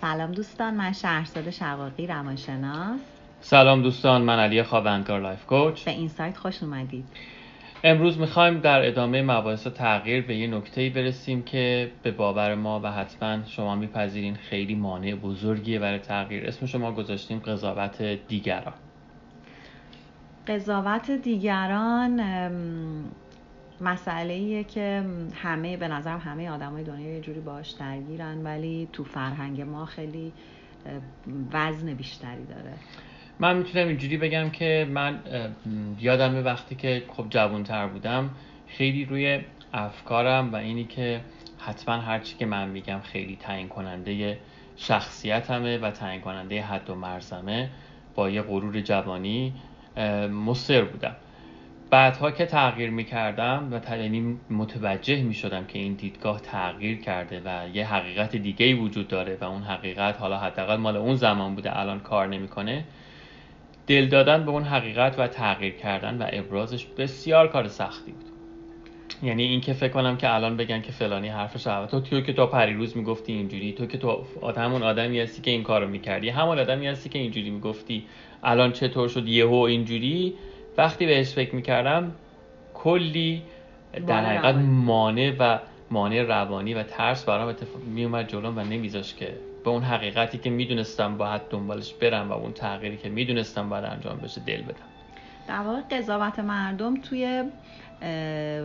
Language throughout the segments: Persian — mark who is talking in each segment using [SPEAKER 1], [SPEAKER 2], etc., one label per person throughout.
[SPEAKER 1] سلام دوستان من شهرزاد شقاقی روانشناس.
[SPEAKER 2] سلام دوستان من علی خواوندگار life coach.
[SPEAKER 1] به این سایت خوش اومدید.
[SPEAKER 2] امروز می‌خوایم در ادامه مباحث تغییر به یه نکته برسیم که به باور ما و حتما شما میپذیرین خیلی مانع بزرگیه برای تغییر. اسمشو ما گذاشتیم قضاوت دیگران.
[SPEAKER 1] قضاوت دیگران مسئله ایه که همه به نظرم همه آدمای دنیا یه جوری باش درگیرن ولی تو فرهنگ ما خیلی وزن بیشتری داره.
[SPEAKER 2] من می‌تونم اینجوری بگم که من یادم وقتی که خب جوانتر بودم خیلی روی افکارم و اینی که حتما هرچی که من میگم خیلی تعیین کننده شخصیتمه و تعیین کننده حد و مرزمه با یه غرور جوانی مصر بودم. بعدها که تغییر می‌کردم و یعنی متوجه می‌شدم که این دیدگاه تغییر کرده و یه حقیقت دیگه ای وجود داره و اون حقیقت حالا حداقل مال اون زمان بوده الان کار نمی‌کنه دل دادن به اون حقیقت و تغییر کردن و ابرازش بسیار کار سختی بود. یعنی این که فکر کنم که الان بگن که فلانی حرفش تو تو که تو پریروز می‌گفتی اینجوری تو که تو همون آدمی هستی که این کارو می‌کردی همون آدمی هستی که اینجوری می‌گفتی الان چطور شد یهو اینجوری؟ وقتی بهش فکر می‌کردم کلی در حقیقت مانع و مانع روانی و ترس برام اتفاق میومد جلوم و نمیذاش که به اون حقیقتی که می‌دونستم باید دنبالش برم و اون تغییری که می‌دونستم باید انجام بشه دل بدم.
[SPEAKER 1] در واقع قضاوت مردم توی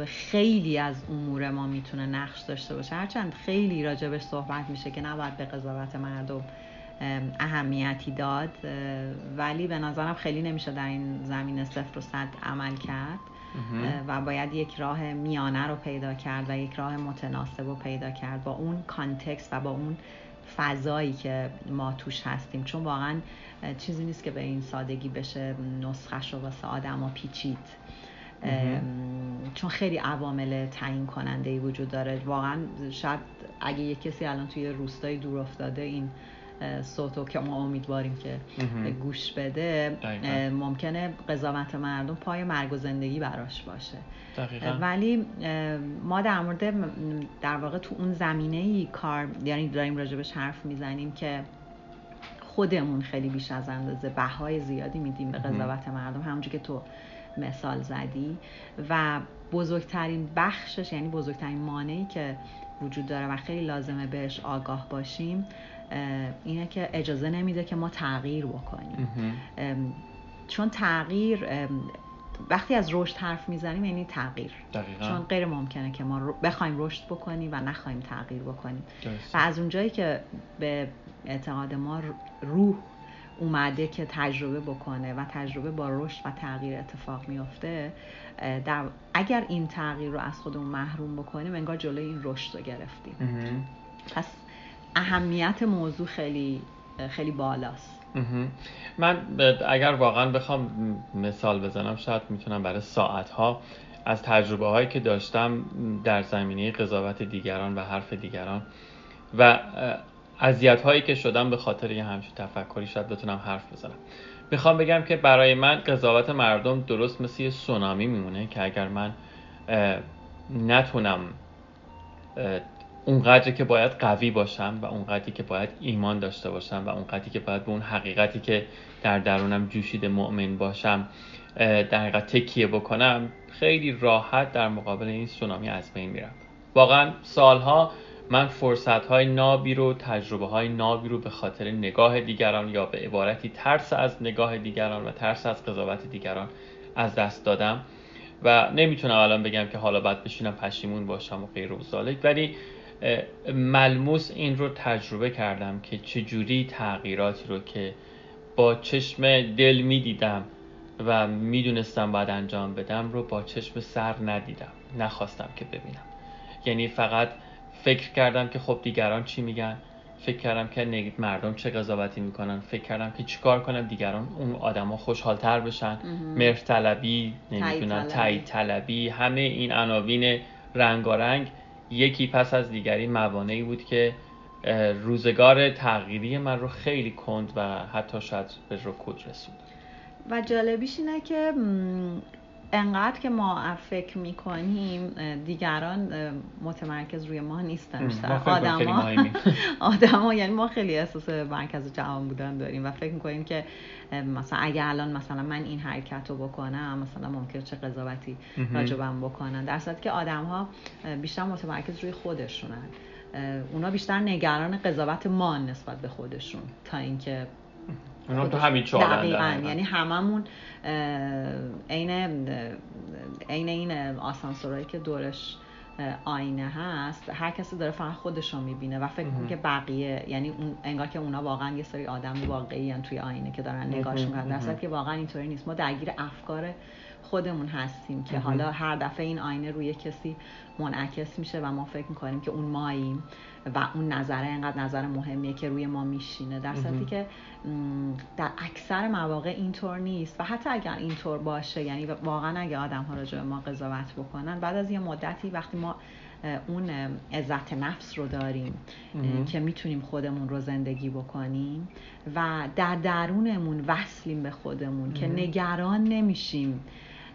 [SPEAKER 1] خیلی از امور ما می‌تونه نقش داشته باشه. هرچند خیلی راجبش صحبت میشه که نباید به قضاوت مردم اهمیتی داد ولی به نظرم خیلی نمیشه در این زمین صفر و صد عمل کرد. و باید یک راه میانه رو پیدا کرد و یک راه متناسب رو پیدا کرد با اون کانتکست و با اون فضایی که ما توش هستیم. چون واقعا چیزی نیست که به این سادگی بشه نسخش رو واسه آدم ها پیچید. چون خیلی عوامل تعیین کننده ای وجود داره. واقعا شاید اگه یک کسی الان توی روستای دور افتاده این صوتو که ما امیدواریم که گوش بده ممکنه قضاوت مردم پای مرگ و زندگی براش باشه. ولی ما در مورد در واقع تو اون زمینه ای کار یعنی داریم راجبش حرف می‌زنیم که خودمون خیلی بیش از اندازه بهای زیادی میدیم به قضاوت مردم همونجور که تو مثال زدی. و بزرگترین بخشش یعنی بزرگترین مانعی که وجود داره و خیلی لازمه بهش آگاه باشیم اینه که اجازه نمیده که ما تغییر بکنیم. چون تغییر وقتی از رشد حرف می‌زنیم یعنی تغییر.
[SPEAKER 2] دقیقا.
[SPEAKER 1] چون غیر ممکنه که ما بخوایم رشد بکنیم و نخوایم تغییر بکنیم. و از اونجایی که به اعتقاد ما روح اومده که تجربه بکنه و تجربه با رشد و تغییر اتفاق میافته در اگر این تغییر رو از خودمون محروم بکنیم انگار جلوی این رشد رو گرفتیم. پس اهمیت موضوع خیلی خیلی بالاست.
[SPEAKER 2] من اگر واقعا بخوام مثال بزنم شاید می‌تونم برای ساعت ها از تجربه هایی که داشتم در زمینه قضاوت دیگران و حرف دیگران و اذیت هایی که شدم به خاطر یه همچین تفکری شاید بتونم حرف بزنم. می‌خوام بگم که برای من قضاوت مردم درست مثل یه سونامی میمونه که اگر من نتونم اونقدری که باید قوی باشم و اونقدری که باید ایمان داشته باشم و اونقدری که باید به اون حقیقتی که در درونم جوشیده مؤمن باشم در حقیقت تکیه بکنم خیلی راحت در مقابل این سونامی از بین میرم. واقعا سالها من فرصت های نابی رو تجربه های نابی رو به خاطر نگاه دیگران یا به عبارتی ترس از نگاه دیگران و ترس از قضاوت دیگران از دست دادم و نمی‌تونم الان بگم که حالا باید بشینم پشیمون باشم و غیر و ولی ملموس این رو تجربه کردم که چجوری تغییراتی رو که با چشم دل می‌دیدم و می‌دونستم باید انجام بدم رو با چشم سر ندیدم نخواستم که ببینم. یعنی فقط فکر کردم که خب دیگران چی میگن فکر کردم که مردم چه قضاوتی می‌کنن فکر کردم که چیکار کنم دیگران اون آدما خوشحالتر بشن. مرف طلبی نمی‌دونم تایید طلبی همه این عناوین رنگارنگ یکی پس از دیگری موانعی بود که روزگار تغییری من رو خیلی کند و حتی شاید به رکود رسوند.
[SPEAKER 1] و جالبیش اینه که انقدر که ما فکر می‌کنیم دیگران متمرکز روی ما نیستن آدما آدما یعنی ما خیلی احساس مرکز جهان بودن داریم و فکر می‌کنیم که مثلا اگه الان مثلا من این حرکت رو بکنم مثلا ممکن چه قضاوتی راجبم بکنن. در صورتی که آدم ها بیشتر متمرکز روی خودشونن. اونا بیشتر نگران قضاوت ما نسبت به خودشون تا اینکه
[SPEAKER 2] اونا تو همین
[SPEAKER 1] دقیقا یعنی هممون عین عین این آسانسورایی که دورش آینه هست هر کسی داره فقط خودش رو می‌بینه و فکر می‌کنه که بقیه یعنی اون انگار که اونا واقعا یه سری آدم واقعی توی آینه که دارن نگاهش می‌کنن. در که واقعا اینطوری نیست. ما درگیر افکار خودمون هستیم که حالا هر دفعه این آینه روی کسی منعکس میشه و ما فکر می‌کنیم که اون ماییم و اون نظره اینقدر نظر مهمیه که روی ما میشینه. در صورتی که در اکثر مواقع اینطور نیست و حتی اگر اینطور باشه یعنی واقعا اگه آدم ها راجع ما قضاوت بکنن بعد از یه مدتی وقتی ما اون عزت نفس رو داریم که می‌تونیم خودمون رو زندگی بکنیم و در درونمون وصلیم به خودمون که نگران نمیشیم.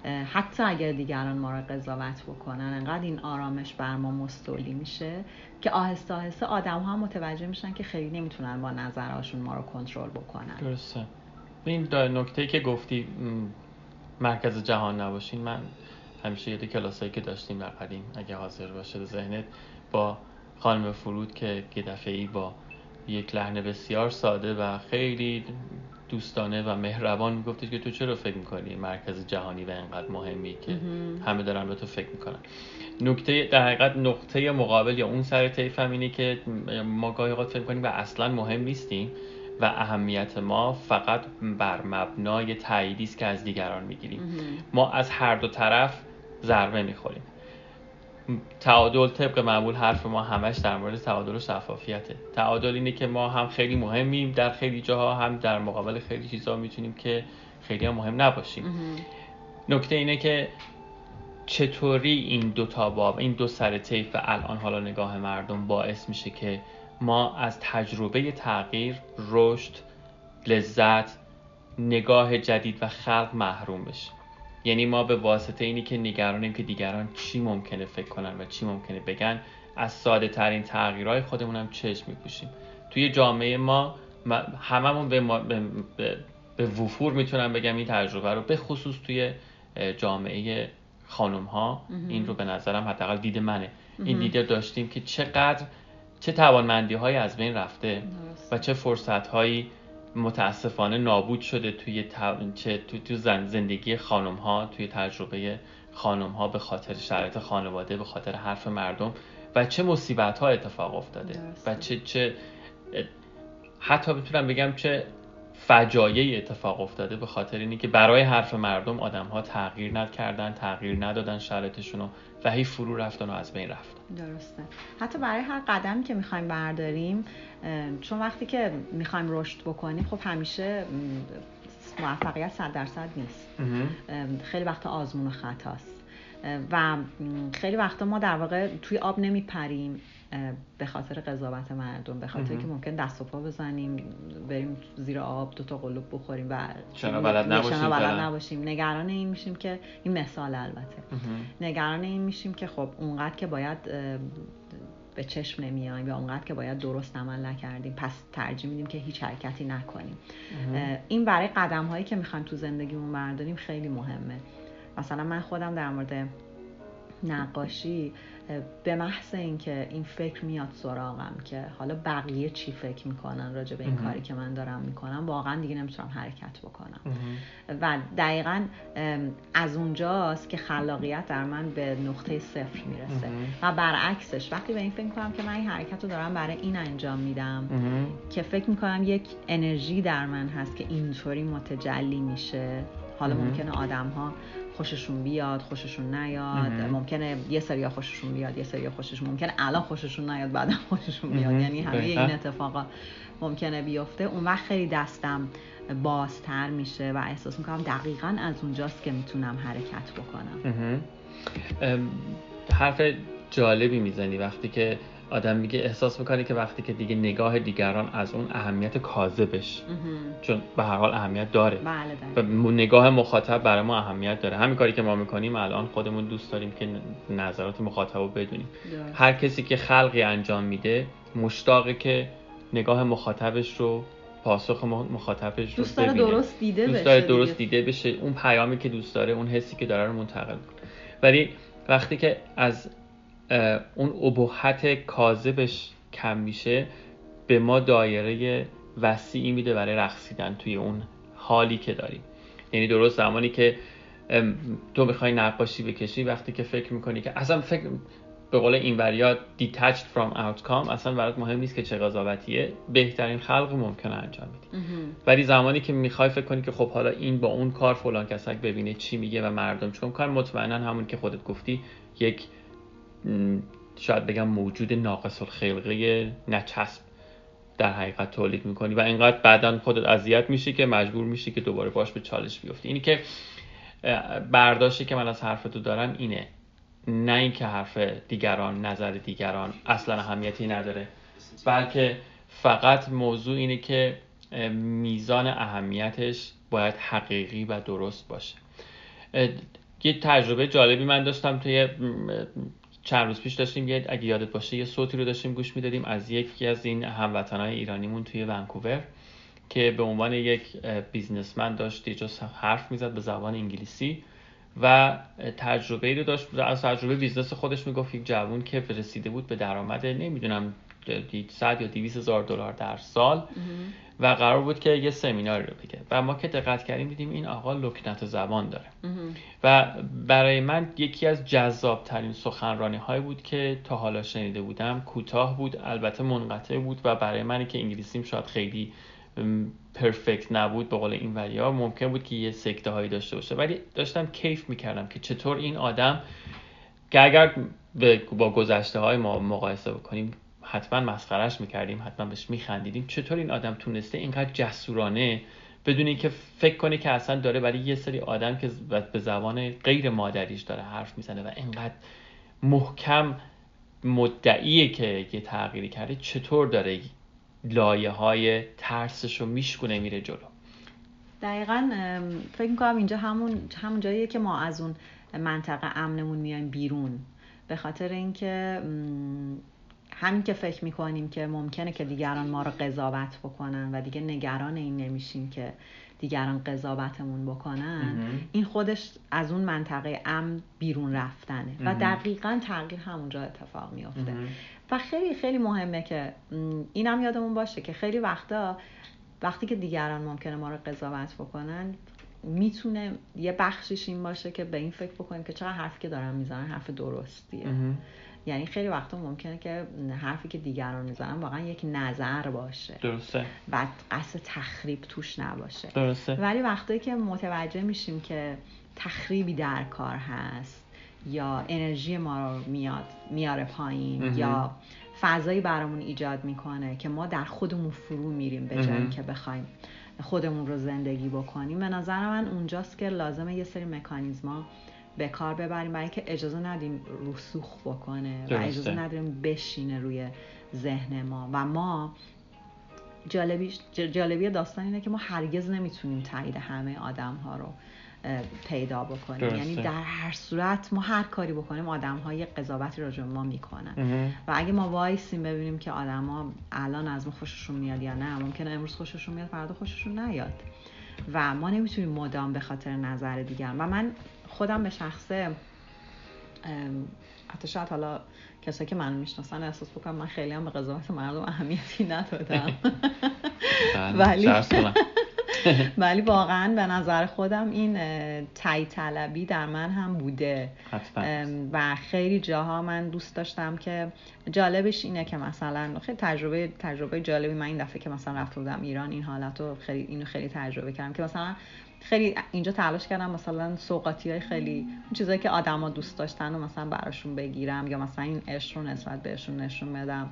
[SPEAKER 1] حتی اگر دیگران ما رو قضاوت بکنن انقدر این آرامش بر ما مستولی میشه که آهسته آهسته آدم ها متوجه میشن که خیلی نمی‌تونن با نظرهاشون ما رو کنترل بکنن.
[SPEAKER 2] درسته. این نکته که گفتی مرکز جهان نباشین. من همیشه یاد کلاسایی که داشتیم در قدیم اگه حاضر باشه ذهنت با خانم فرود که یه دفعه با یک لحن بسیار ساده و خیلی دوستانه و مهربان میگفتش که تو چرا فکر می‌کنی مرکز جهانی و انقدر مهمی که همه دارن به تو فکر می‌کنن؟ نکته در حقیقت نقطه مقابل یا اون سر طیف هم اینه که ما گاهی اوقات فکر کنیم و اصلا مهم نیستیم و اهمیت ما فقط بر مبنای تاییدی است که از دیگران می‌گیریم. ما از هر دو طرف ضربه می‌خوریم. تعادل طبق معمول حرف ما همش در مورد تعادل و شفافیته. تعادل اینه که ما هم خیلی مهمیم در خیلی جاها هم در مقابل خیلی چیزها می‌تونیم که خیلی هم مهم نباشیم. نکته اینه که چطوری این دو تا باب این دو سر طیف الان حالا نگاه مردم باعث میشه که ما از تجربه تغییر رشد لذت نگاه جدید و خلق محروم بشیم. یعنی ما به واسطه اینی که نگرانیم که دیگران چی ممکنه فکر کنن و چی ممکنه بگن از ساده ترین تغییرهای خودمون هم چشم میپوشیم. توی جامعه ما هممون به, به, به وفور می‌تونم بگم این تجربه رو به خصوص توی جامعه خانم ها این رو به نظرم حداقل دید منه. این دیده داشتیم که چقدر چه توانمندی های از بین رفته و چه فرصت هایی متاسفانه نابود شده توی تو... تو زن... زندگی خانم ها توی تجربه خانم ها به خاطر شرایط خانواده به خاطر حرف مردم و چه مصیبت ها اتفاق افتاده و چه چه حتی بتونم بگم چه فجایعی اتفاق افتاده به خاطر اینی که برای حرف مردم آدم ها تغییر نکردن تغییر ندادن شرایطشون و هی فرو رفتن و از بین رفتن.
[SPEAKER 1] درسته. حتی برای هر قدم که می‌خوایم برداریم چون وقتی که می‌خوایم رشد بکنیم خب همیشه موفقیت صد درصد نیست. خیلی وقت آزمون و خطاست. و خیلی وقتا ما در واقع توی آب نمیپریم. به خاطر قضاوت مردم به خاطر که ممکن دست و پا بزنیم بریم زیر آب دوتا قلوب بخوریم و
[SPEAKER 2] شنا بلد نباشیم,
[SPEAKER 1] بلد نباشیم. نگران این میشیم که این مثال البته. نگران این میشیم که خب اونقدر که باید به چشم نمیایم یا اونقدر که باید درست عمل نکردیم پس ترجیح میدیم که هیچ حرکتی نکنیم. این برای قدم هایی که می‌خوایم تو زندگیمون برداریم خیلی مهمه. مثلا من خودم در مورد نقاشی به محض اینکه این فکر میاد سراغم که حالا بقیه چی فکر می‌کنن راجع به این کاری که من دارم می‌کنم واقعا دیگه نمی‌تونم حرکت بکنم. و دقیقا از اونجاست که خلاقیت در من به نقطه صفر می‌رسه. و برعکسش وقتی به این فکر می‌کنم که من این حرکت رو دارم برای این انجام میدم که فکر می‌کنم یک انرژی در من هست که اینطوری متجلی میشه حالا ممکنه آدم ها خوششون بیاد خوششون نیاد. ممکنه یه سری خوششون بیاد یه سری خوششون ممکنه الان خوششون نیاد بعدا خوششون بیاد. یعنی همه این اتفاقا ممکنه بیفته. اون وقت خیلی دستم بازتر میشه و احساس می‌کنم دقیقا از اونجاست که می‌تونم حرکت بکنم.
[SPEAKER 2] حرف جالبی می‌زنی وقتی که آدم میگه احساس می‌کنه که وقتی که دیگه نگاه دیگران از اون اهمیت کاذبش. چون به هر حال اهمیت داره.
[SPEAKER 1] بله
[SPEAKER 2] و نگاه مخاطب برای ما اهمیت داره. همین کاری که ما می‌کنیم الان خودمون دوست داریم که نظرات مخاطب رو بدونیم. هر کسی که خلقی انجام میده مشتاقه که نگاه مخاطبش رو پاسخ مخاطبش
[SPEAKER 1] دوست داره درست دیده
[SPEAKER 2] دوست داره درست دیده بشه. اون پیامی که دوست داره اون حسی که داره رو منتقل کنه. ولی وقتی که از اون ابهت کاذبش کم میشه به ما دایره وسیعی میده برای رقصیدن توی اون حالی که داریم. یعنی درست زمانی که تو می‌خوای نقاشی بکشی وقتی که فکر می‌کنی که اصلا فکر به قول این وریا detached from outcome اصلا برات مهم نیست که چه قضاوتیه بهترین خلق ممکنه انجام بدی. ولی زمانی که می‌خوای فکر کنی که خب حالا این با اون کار فلان کسک ببینه چی میگه و مردم چون کار مطمئنا همون که خودت گفتی یک شاید بگم موجود ناقص الخلقه نچسب در حقیقت تولید می‌کنی و اینقدر بعدا خودت اذیت میشی که مجبور میشی که دوباره باش به چالش بیفتی. اینی که برداشتی که من از حرف تو دارم اینه. نه اینکه حرف دیگران نظر دیگران اصلا اهمیتی نداره بلکه فقط موضوع اینه که میزان اهمیتش باید حقیقی و درست باشه. یه تجربه جالبی من داشتم توی چند روز پیش داشتیم یه اگه یادت باشه یه صوتی رو داشتیم گوش می‌دادیم از یکی از این هموطنهای ایرانیمون توی ونکوور که به عنوان یک businessman داشت یه حرف می‌زد به زبان انگلیسی و تجربه رو داشت. از تجربه business خودش می‌گفت یک جوون که رسیده بود به درآمد نمی‌دونم 100 یا 200 هزار دلار در سال. و قرار بود که یه سمیناری رو بگه. و ما که دقت کردیم دیدیم این آقا لکنت زبان داره. و برای من یکی از جذاب ترین سخنرانی های بود که تا حالا شنیده بودم. کوتاه بود البته منقطع بود و برای منی که انگلیسیم شاید خیلی پرفکت نبود به قول این وریا. ممکن بود که یه سکته هایی داشته باشه. ولی داشتم کیف می‌کردم که چطور این آدم که اگر با گذشته های ما مقایسه بکنیم حتما مسخرش می‌کردیم حتما بهش میخندیدیم. چطور این آدم تونسته اینقدر جسورانه بدون اینکه فکر کنه که اصلا داره برای یه سری آدم که به زبان غیر مادریش داره حرف می‌زنه و اینقدر محکم مدعیه که یه تغییری کرده چطور داره لایه های ترسش رو میشکونه میره جلو؟
[SPEAKER 1] دقیقا فکر می‌کنم اینجا همون همون جاییه که ما از اون منطقه امنمون میایم بیرون. به خاطر اینکه همین که فکر می‌کنیم که ممکنه که دیگران ما رو قضاوت بکنن و دیگه نگران این نمیشیم که دیگران قضاوتمون بکنن این خودش از اون منطقه امن بیرون رفتنه و دقیقا تغییر همونجا اتفاق میافته. و خیلی خیلی مهمه که اینم یادمون باشه که خیلی وقتا وقتی که دیگران ممکنه ما رو قضاوت بکنن می‌تونه یه بخشش این باشه که به این فکر بکنیم که چقدر حرفی که دارم می‌زنن حرف درستیه. یعنی خیلی وقتا ممکنه که حرفی که دیگران می‌زنن واقعا یک نظر باشه.
[SPEAKER 2] درسته.
[SPEAKER 1] بعد قصد تخریب توش نباشه.
[SPEAKER 2] درسته.
[SPEAKER 1] ولی وقتی که متوجه میشیم که تخریبی در کار هست یا انرژی ما رو میاد میاره پایین یا فضایی برامون ایجاد می‌کنه که ما در خودمون فرو میریم به جایی که بخوایم خودمون رو زندگی بکنیم به نظر من اونجاست که لازمه یه سری مکانیزما به کار ببریم برای اینکه اجازه ندیم رسوخ بکنه و اجازه ندیم بشینه روی ذهن ما. و ما جالبی داستان اینه که ما هرگز نمی‌تونیم تایید همه آدم ها رو پیدا بکنیم. یعنی در هر صورت ما هر کاری بکنیم آدم های قضاوتی راجع ما می‌کنن. و اگه ما وایسیم ببینیم که آدما الان از ما خوششون میاد یا نه ممکنه امروز خوششون میاد فردا خوششون نیاد. و ما نمی‌تونیم مدام به خاطر نظر دیگر و من خودم به شخصه حتی شاید حالا کسایی که من می‌شناسن احساس بکنم من خیلی هم به قضاوت مردم اهمیتی ندادم.
[SPEAKER 2] بله، ولی
[SPEAKER 1] ولی واقعا به نظر خودم این تای طلبی در من هم بوده. و خیلی جاها من دوست داشتم که جالبش اینه که مثلا خیلی تجربه تجربه جالبی من این دفعه که مثلا رفته بودم ایران این حالت رو خیلی اینو خیلی تجربه کردم که مثلا خیلی اینجا تلاش کردم مثلا سوقاتی های خیلی اون چیزایی که آدما دوست داشتن و مثلا براشون بگیرم یا مثلا این عشق رو نسبت بهشون نشون بدم.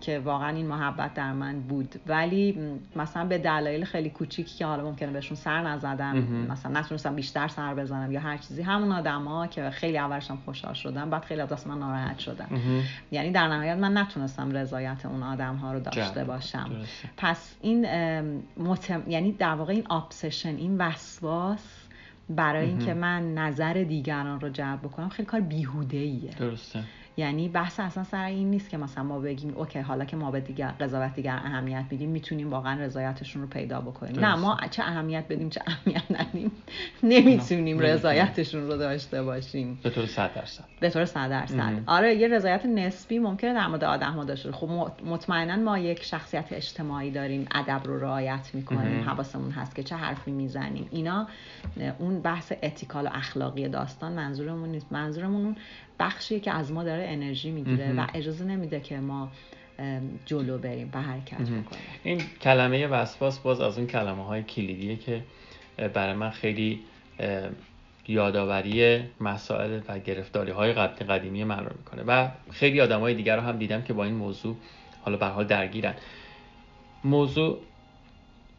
[SPEAKER 1] که واقعا این محبت در من بود. ولی مثلا به دلایل خیلی کوچیکی که حالا ممکنه بهشون سر نزدم مثلا نتونستم بیشتر سر بزنم یا هر چیزی همون آدما که خیلی اولشم خوشحال شدم بعد خیلی از من ناراحت شدم یعنی در نهایت من نتونستم رضایت اون آدم ها رو داشته باشم. پس این متم... یعنی در واقع این آبسشن این وسواس برای اینکه من نظر دیگران رو جلب بکنم خیلی کار بیهوده ایه
[SPEAKER 2] درسته.
[SPEAKER 1] یعنی بحث اصلا سر این نیست که مثلا ما بگیم اوکی حالا که ما به دیگر قضاوت دیگر اهمیت میدیم می‌تونیم واقعا رضایتشون رو پیدا بکنیم. نه ما چه اهمیت بدیم چه اهمیت ندیم. نمی‌تونیم رضایتشون رو داشته باشیم.
[SPEAKER 2] به طور 100 درصد.
[SPEAKER 1] به طور 100 درصد. آره یه رضایت نسبی ممکنه در مورد آدم ها داشته خب مطمئنا ما یک شخصیت اجتماعی داریم ادب رو رعایت می‌کنیم حواسمون هست که چه حرفی می‌زنیم. اینا اون بحث اتیکال و اخلاقی داستان منظورمون نیست. منظورمون بخشی که از ما داره انرژی می‌گیره و اجازه نمیده که ما جلو بریم و حرکت بکنیم.
[SPEAKER 2] این کلمه وسواس باز از اون کلمه های کلیدیه که برای من خیلی یادآوری مسائل و گرفتاری های قدیمی من رو می‌کنه و خیلی آدم های دیگر رو هم دیدم که با این موضوع حالا به حال درگیرن. موضوع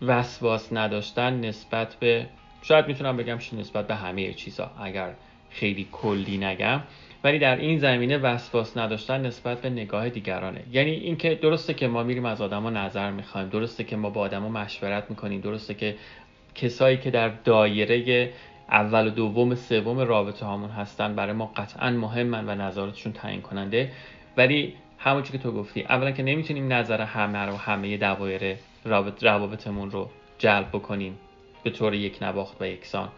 [SPEAKER 2] وسواس نداشتن نسبت به شاید می‌تونم بگم نسبت به همه چیزا. اگر خیلی کلی نگم ولی در این زمینه وسواس نداشتن نسبت به نگاه دیگرانه. یعنی اینکه درسته که ما میریم از آدما نظر می‌خوایم درسته که ما با آدما مشورت می‌کنیم درسته که کسایی که در دایره اول و دوم سوم رابطه هامون هستن برای ما قطعا مهمن و نظراتشون تعیین کننده. ولی همونجور که تو گفتی اولا که نمی‌تونیم نظر همه رو همه دوایر روابطمون رو جلب بکنیم به طور یک نواخت و یکسان.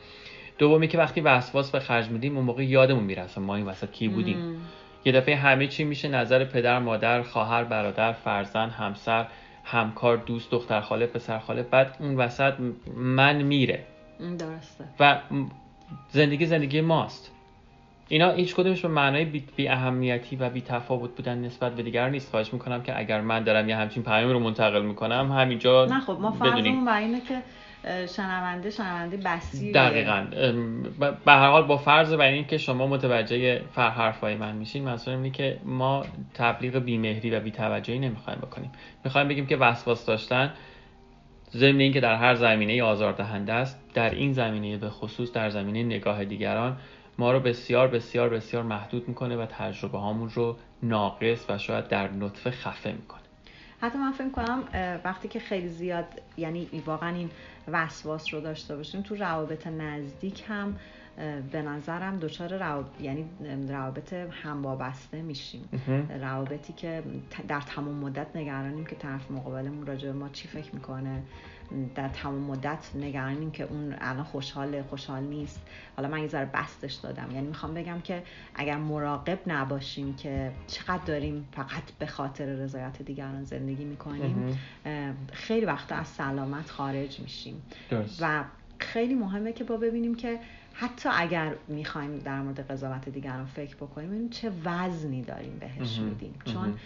[SPEAKER 2] دومی که وقتی وسواس به خرج میدیم اون موقع یادمون می‌رسه ما این وسط کی بودیم. یه دفعه همه چی میشه نظر پدر مادر خواهر برادر فرزند همسر همکار دوست دختر خاله پسر خاله بعد اون وسط من میره.
[SPEAKER 1] درسته.
[SPEAKER 2] و زندگی زندگی ماست. اینا هیچ کدومش به معنای بی, بی اهمیتی و بی تفاوت بودن نسبت به دیگر نیست. خواهش می‌کنم که اگر من دارم یه همچین پیامی رو منتقل می‌کنم همینجا
[SPEAKER 1] نه خب ما فرضمون بر اینه که شنونده شنونده بسی
[SPEAKER 2] دقیقا. به هر حال با فرض بر این که شما متوجه فر حرفای من میشین منظورم اینه که ما تبلیغ بیمهری و بیتوجهی نمی‌خوایم بکنیم. می‌خوایم بگیم که وسواس داشتن ضمن اینکه در هر زمینه آزاردهنده است. در این زمینه به خصوص در زمینه نگاه دیگران ما رو بسیار بسیار بسیار محدود می‌کنه و تجربه هامون رو ناقص و شاید در نطفه خفه می‌کنه.
[SPEAKER 1] حتی من فکر کنم وقتی که خیلی زیاد یعنی واقعا این وسواس رو داشته باشیم تو روابط نزدیک هم به نظرم دچار روابط یعنی روابط هم وابسته میشیم روابطی که در تمام مدت نگرانیم که طرف مقابلمون راجع ما چی فکر می‌کنه. در تمام مدت نگرانیم که اون الان خوشحال خوشحال نیست. حالا من یه ذره بستش دادم. یعنی می‌خوام بگم که اگر مراقب نباشیم که چقدر داریم فقط به خاطر رضایت دیگران زندگی می‌کنیم خیلی وقتا از سلامت خارج میشیم. و خیلی مهمه که با ببینیم که حتی اگر می‌خوایم در مورد قضاوت دیگران فکر بکنیم این چه وزنی داریم بهش میدیم؟ چون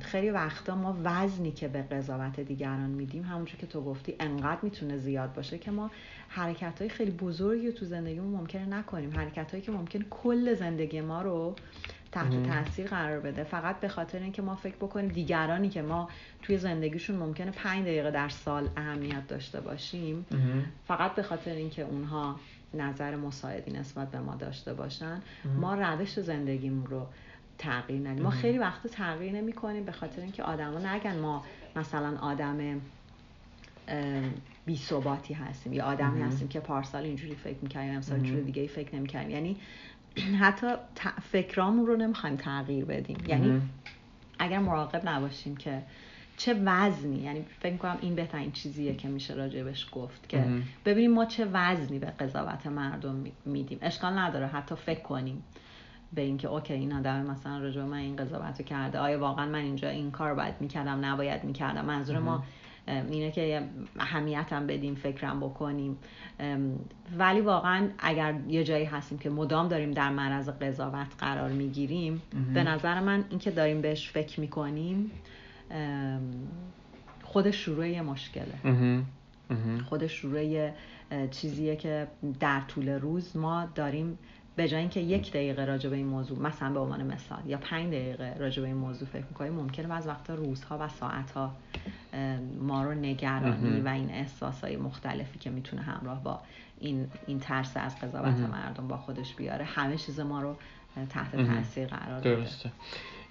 [SPEAKER 1] خیلی وقتا ما وزنی که به قضاوت دیگران میدیم همونجور که تو گفتی انقدر می‌تونه زیاد باشه که ما حرکت های خیلی بزرگی تو زندگیمون ممکنه نکنیم. حرکت هایی که ممکن کل زندگی ما رو تحت تاثیر قرار بده. فقط به خاطر اینکه ما فکر بکنیم دیگرانی که ما توی زندگیشون ممکنه پنج دقیقه در سال اهمیت داشته باشیم فقط به خاطر اینکه اونها نظر مساعدی نسبت به ما داشته باشن ما روش زندگیمون رو تغییر ندیم. ما خیلی وقت تغییر نمی کنیم به خاطر اینکه آدما نگن ما مثلا آدم بی ثباتی هستیم یا آدمی هستیم که پارسال اینجوری فکر می‌کردیم امسال جور دیگه فکر نمی‌کردیم. یعنی حتی فکرامون رو نمی‌خوایم تغییر بدیم. یعنی اگر مراقب نباشیم که چه وزنی؟ یعنی فکر می‌کنم این بهترین چیزیه که میشه راجبش گفت که ببینیم ما چه وزنی به قضاوت مردم میدیم. اشکال نداره حتی فکر کنیم به اینکه اوکی این آدم مثلا راجع من این قضاوت کرده. آیا واقعا من اینجا این کار باید می‌کردم نباید می‌کردم؟ منظور ما اینه که اهمیتم بدیم فکرم بکنیم. ولی واقعا اگر یه جایی هستیم که مدام داریم در معرض قضاوت قرار می‌گیریم به نظر من اینکه داریم بهش فکر می‌کنیم خود شروع یه مشکله. خود شروع چیزیه که در طول روز ما داریم به جای اینکه یک دقیقه راجع به این موضوع مثلا به عنوان مثال یا پنج دقیقه راجع به این موضوع فکر می‌کنیم ممکنه بعض وقتا روزها و ساعتها ما رو نگرانی و این احساسهای مختلفی که می‌تونه همراه با این این ترس از قضاوت مردم با خودش بیاره همه چیز ما رو تحت تاثیر قرار
[SPEAKER 2] بده درسته.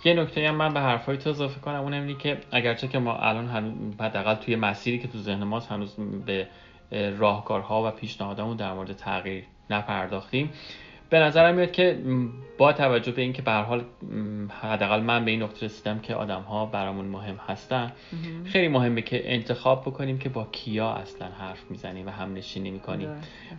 [SPEAKER 2] یه نکته هم من به حرفای تو اضافه کنم اون اینه که اگرچه که ما الان حداقل توی مسیری که تو ذهن ماست هنوز به راهکارها و پیشنهادمون در مورد تغییر نپرداختیم به نظرم میاد که با توجه به اینکه به حال حداقل من به این نقطه رسیدم که آدم ها برامون مهم هستن. خیلی مهمه که انتخاب بکنیم که با کیا اصلا حرف می‌زنیم و هم نشینی می‌کنیم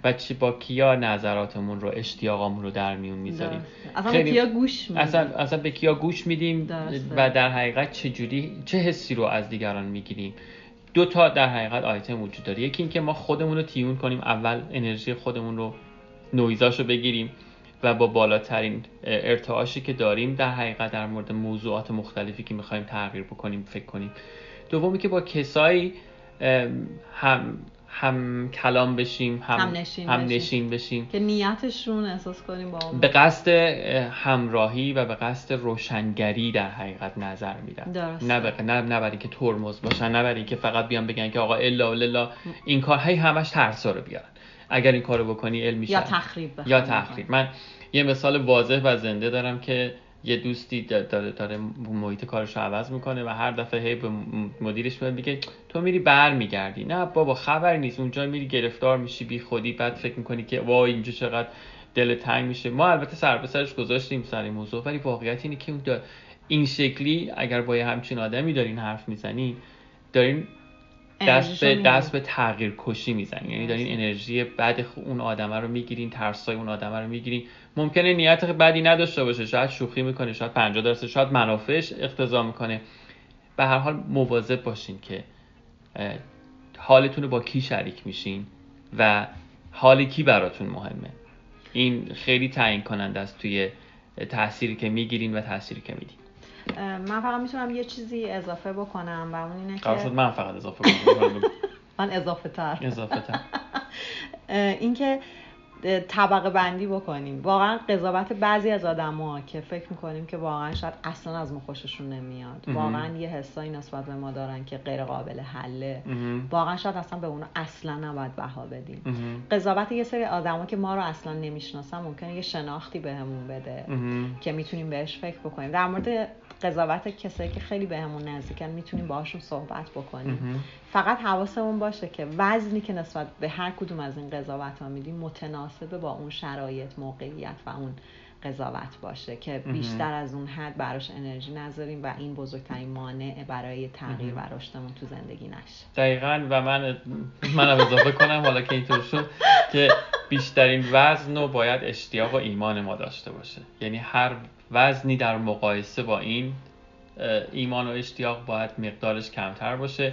[SPEAKER 2] و چی با کیا نظراتمون رو اشتیاقمون رو در میون می‌ذاریم.
[SPEAKER 1] اصلا به کیا گوش میدیم.
[SPEAKER 2] اصلا, اصلا به کیا گوش میدیم و در حقیقت چه جوری چه حسی رو از دیگران می‌گیریم. دو تا در حقیقت آیتم وجود داره. یکی اینکه ما خودمون رو تیون کنیم. اول انرژی خودمون رو نویزاشو بگیریم و با بالاترین ارتعاشی که داریم در حقیقت در مورد موضوعات مختلفی که می‌خوایم تغییر بکنیم فکر کنیم. دومی که با کسایی هم هم کلام بشیم هم, هم, نشین, هم بشیم. نشین بشیم.
[SPEAKER 1] که نیتشون احساس کنیم با
[SPEAKER 2] به قصد همراهی و به قصد روشنگری در حقیقت نظر میدن. نه نه نه که ترمز باشن نه برای که فقط بیان بگن که آقا الا الا این کار هی همش ترسا رو بیارن. اگر این کارو بکنی علم میشه
[SPEAKER 1] یا تخریب
[SPEAKER 2] یا تخریب. من یه مثال واضح و زنده دارم که یه دوستی داره, داره محیط کارش رو عوض می‌کنه و هر دفعه هی به مدیرش میاد میگه تو میری بر میگردی نه بابا خبری نیست. اونجا میری گرفتار میشی بی خودی. بعد فکر می‌کنی که وای اینجا چقدر دل تنگ میشه. ما البته سر به سرش گذاشتیم سر این موضوع ولی واقعیت اینه که این شکلی اگر با یه همچین آدمی دارین حرف می‌زنی دارین دست به دست به تغییر کشی می‌زنین یعنی دارین انرژی بد اون آدمه رو می‌گیرین ترسای اون آدمه رو می‌گیرین. ممکنه نیت بدی نداشته باشه. شاید شوخی می‌کنه شاید 50 درصد شاید منافعش اقتضا می‌کنه. به هر حال مواظب باشین که حالتون رو با کی شریک میشین و حال کی براتون مهمه. این خیلی تعیین کننده است توی تأثیری که می‌گیرین و تأثیری که میدین.
[SPEAKER 1] من فقط می‌تونم یه چیزی اضافه بکنم. و اون اینه که
[SPEAKER 2] شد من فقط اضافه کنم
[SPEAKER 1] من اضافه تر
[SPEAKER 2] اضافه تر
[SPEAKER 1] اینکه طبقه بندی بکنیم. واقعا قضاوت بعضی از آدما که فکر می‌کنیم که واقعا شاید اصلا از ما خوششون نمیاد واقعا یه حسایی نسبت به ما دارن که غیر قابل حله واقعا شاید اصلا به اونو اصلا نباید بها بدیم. قضاوت یه سری آدما که ما رو اصلا نمی‌شناسن ممکنه یه شناختی بهمون بده که می‌تونیم بهش فکر بکنیم. در مورد قضاوت کسایی که خیلی بهمون به نزدیکن می‌تونیم باهاشون صحبت بکنیم. فقط حواسمون باشه که وزنی که نسبت به هر کدوم از این قضاوت ها میدیم متناسب با اون شرایط موقعیت و اون قضاوت باشه که بیشتر از اون حد براش انرژی نذاریم و این بزرگترین مانع برای تغییر و رشدمون تو زندگی نشه.
[SPEAKER 2] دقیقا. و من منم اضافه کنم حالا که اینطور شد که بیشترین وزن رو باید اشتیاق و ایمان ما داشته باشه. یعنی هر وزنی در مقایسه با این ایمان و اشتیاق باید مقدارش کمتر باشه.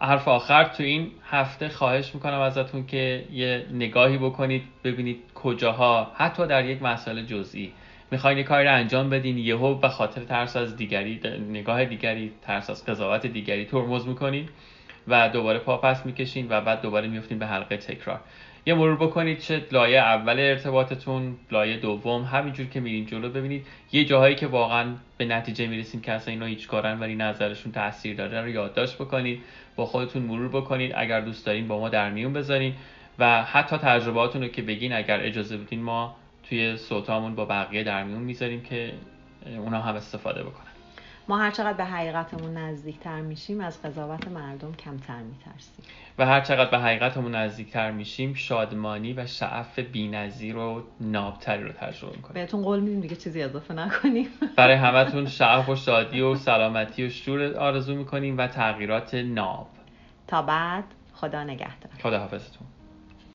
[SPEAKER 2] حرف آخر تو این هفته خواهش می‌کنم ازتون که یه نگاهی بکنید ببینید کجاها حتی در یک مسئله جزئی. می‌خواین یه کاری رو انجام بدین یهو به خاطر ترس از دیگری نگاه دیگری ترس از قضاوت دیگری ترمز می‌کنید و دوباره پاپس می‌کشین و بعد دوباره میفتین به حلقه تکرار. یه مرور بکنید چه لایه اول ارتباطتون لایه دوم همینجور که میرین جلو ببینید یه جاهایی که واقعا به نتیجه می‌رسیم که اصلا اینا هیچ کارن ولی نظرشون تاثیر داره رو یادداشت بکنید با خودتون مرور بکنید اگر دوست دارین با ما در میون بذارین و حتی تجربهاتون رو که بگین اگر اجازه بدین ما توی صوتامون با بقیه در میون می‌ذاریم که اونا هم استفاده بکنن.
[SPEAKER 1] ما هر چقدر به حقیقتمون نزدیکتر میشیم از قضاوت مردم کمتر میترسیم.
[SPEAKER 2] و هر چقدر به حقیقتمون نزدیکتر میشیم شادمانی و شعف بینظیر و نابتری رو تجربه می‌کنیم.
[SPEAKER 1] بهتون قول میدیم دیگه چیزی اضافه نکنیم.
[SPEAKER 2] برای همتون شعف و شادی و سلامتی و شور آرزو می‌کنیم و تغییرات ناب.
[SPEAKER 1] تا بعد خدا نگهدار.
[SPEAKER 2] خدا حافظتون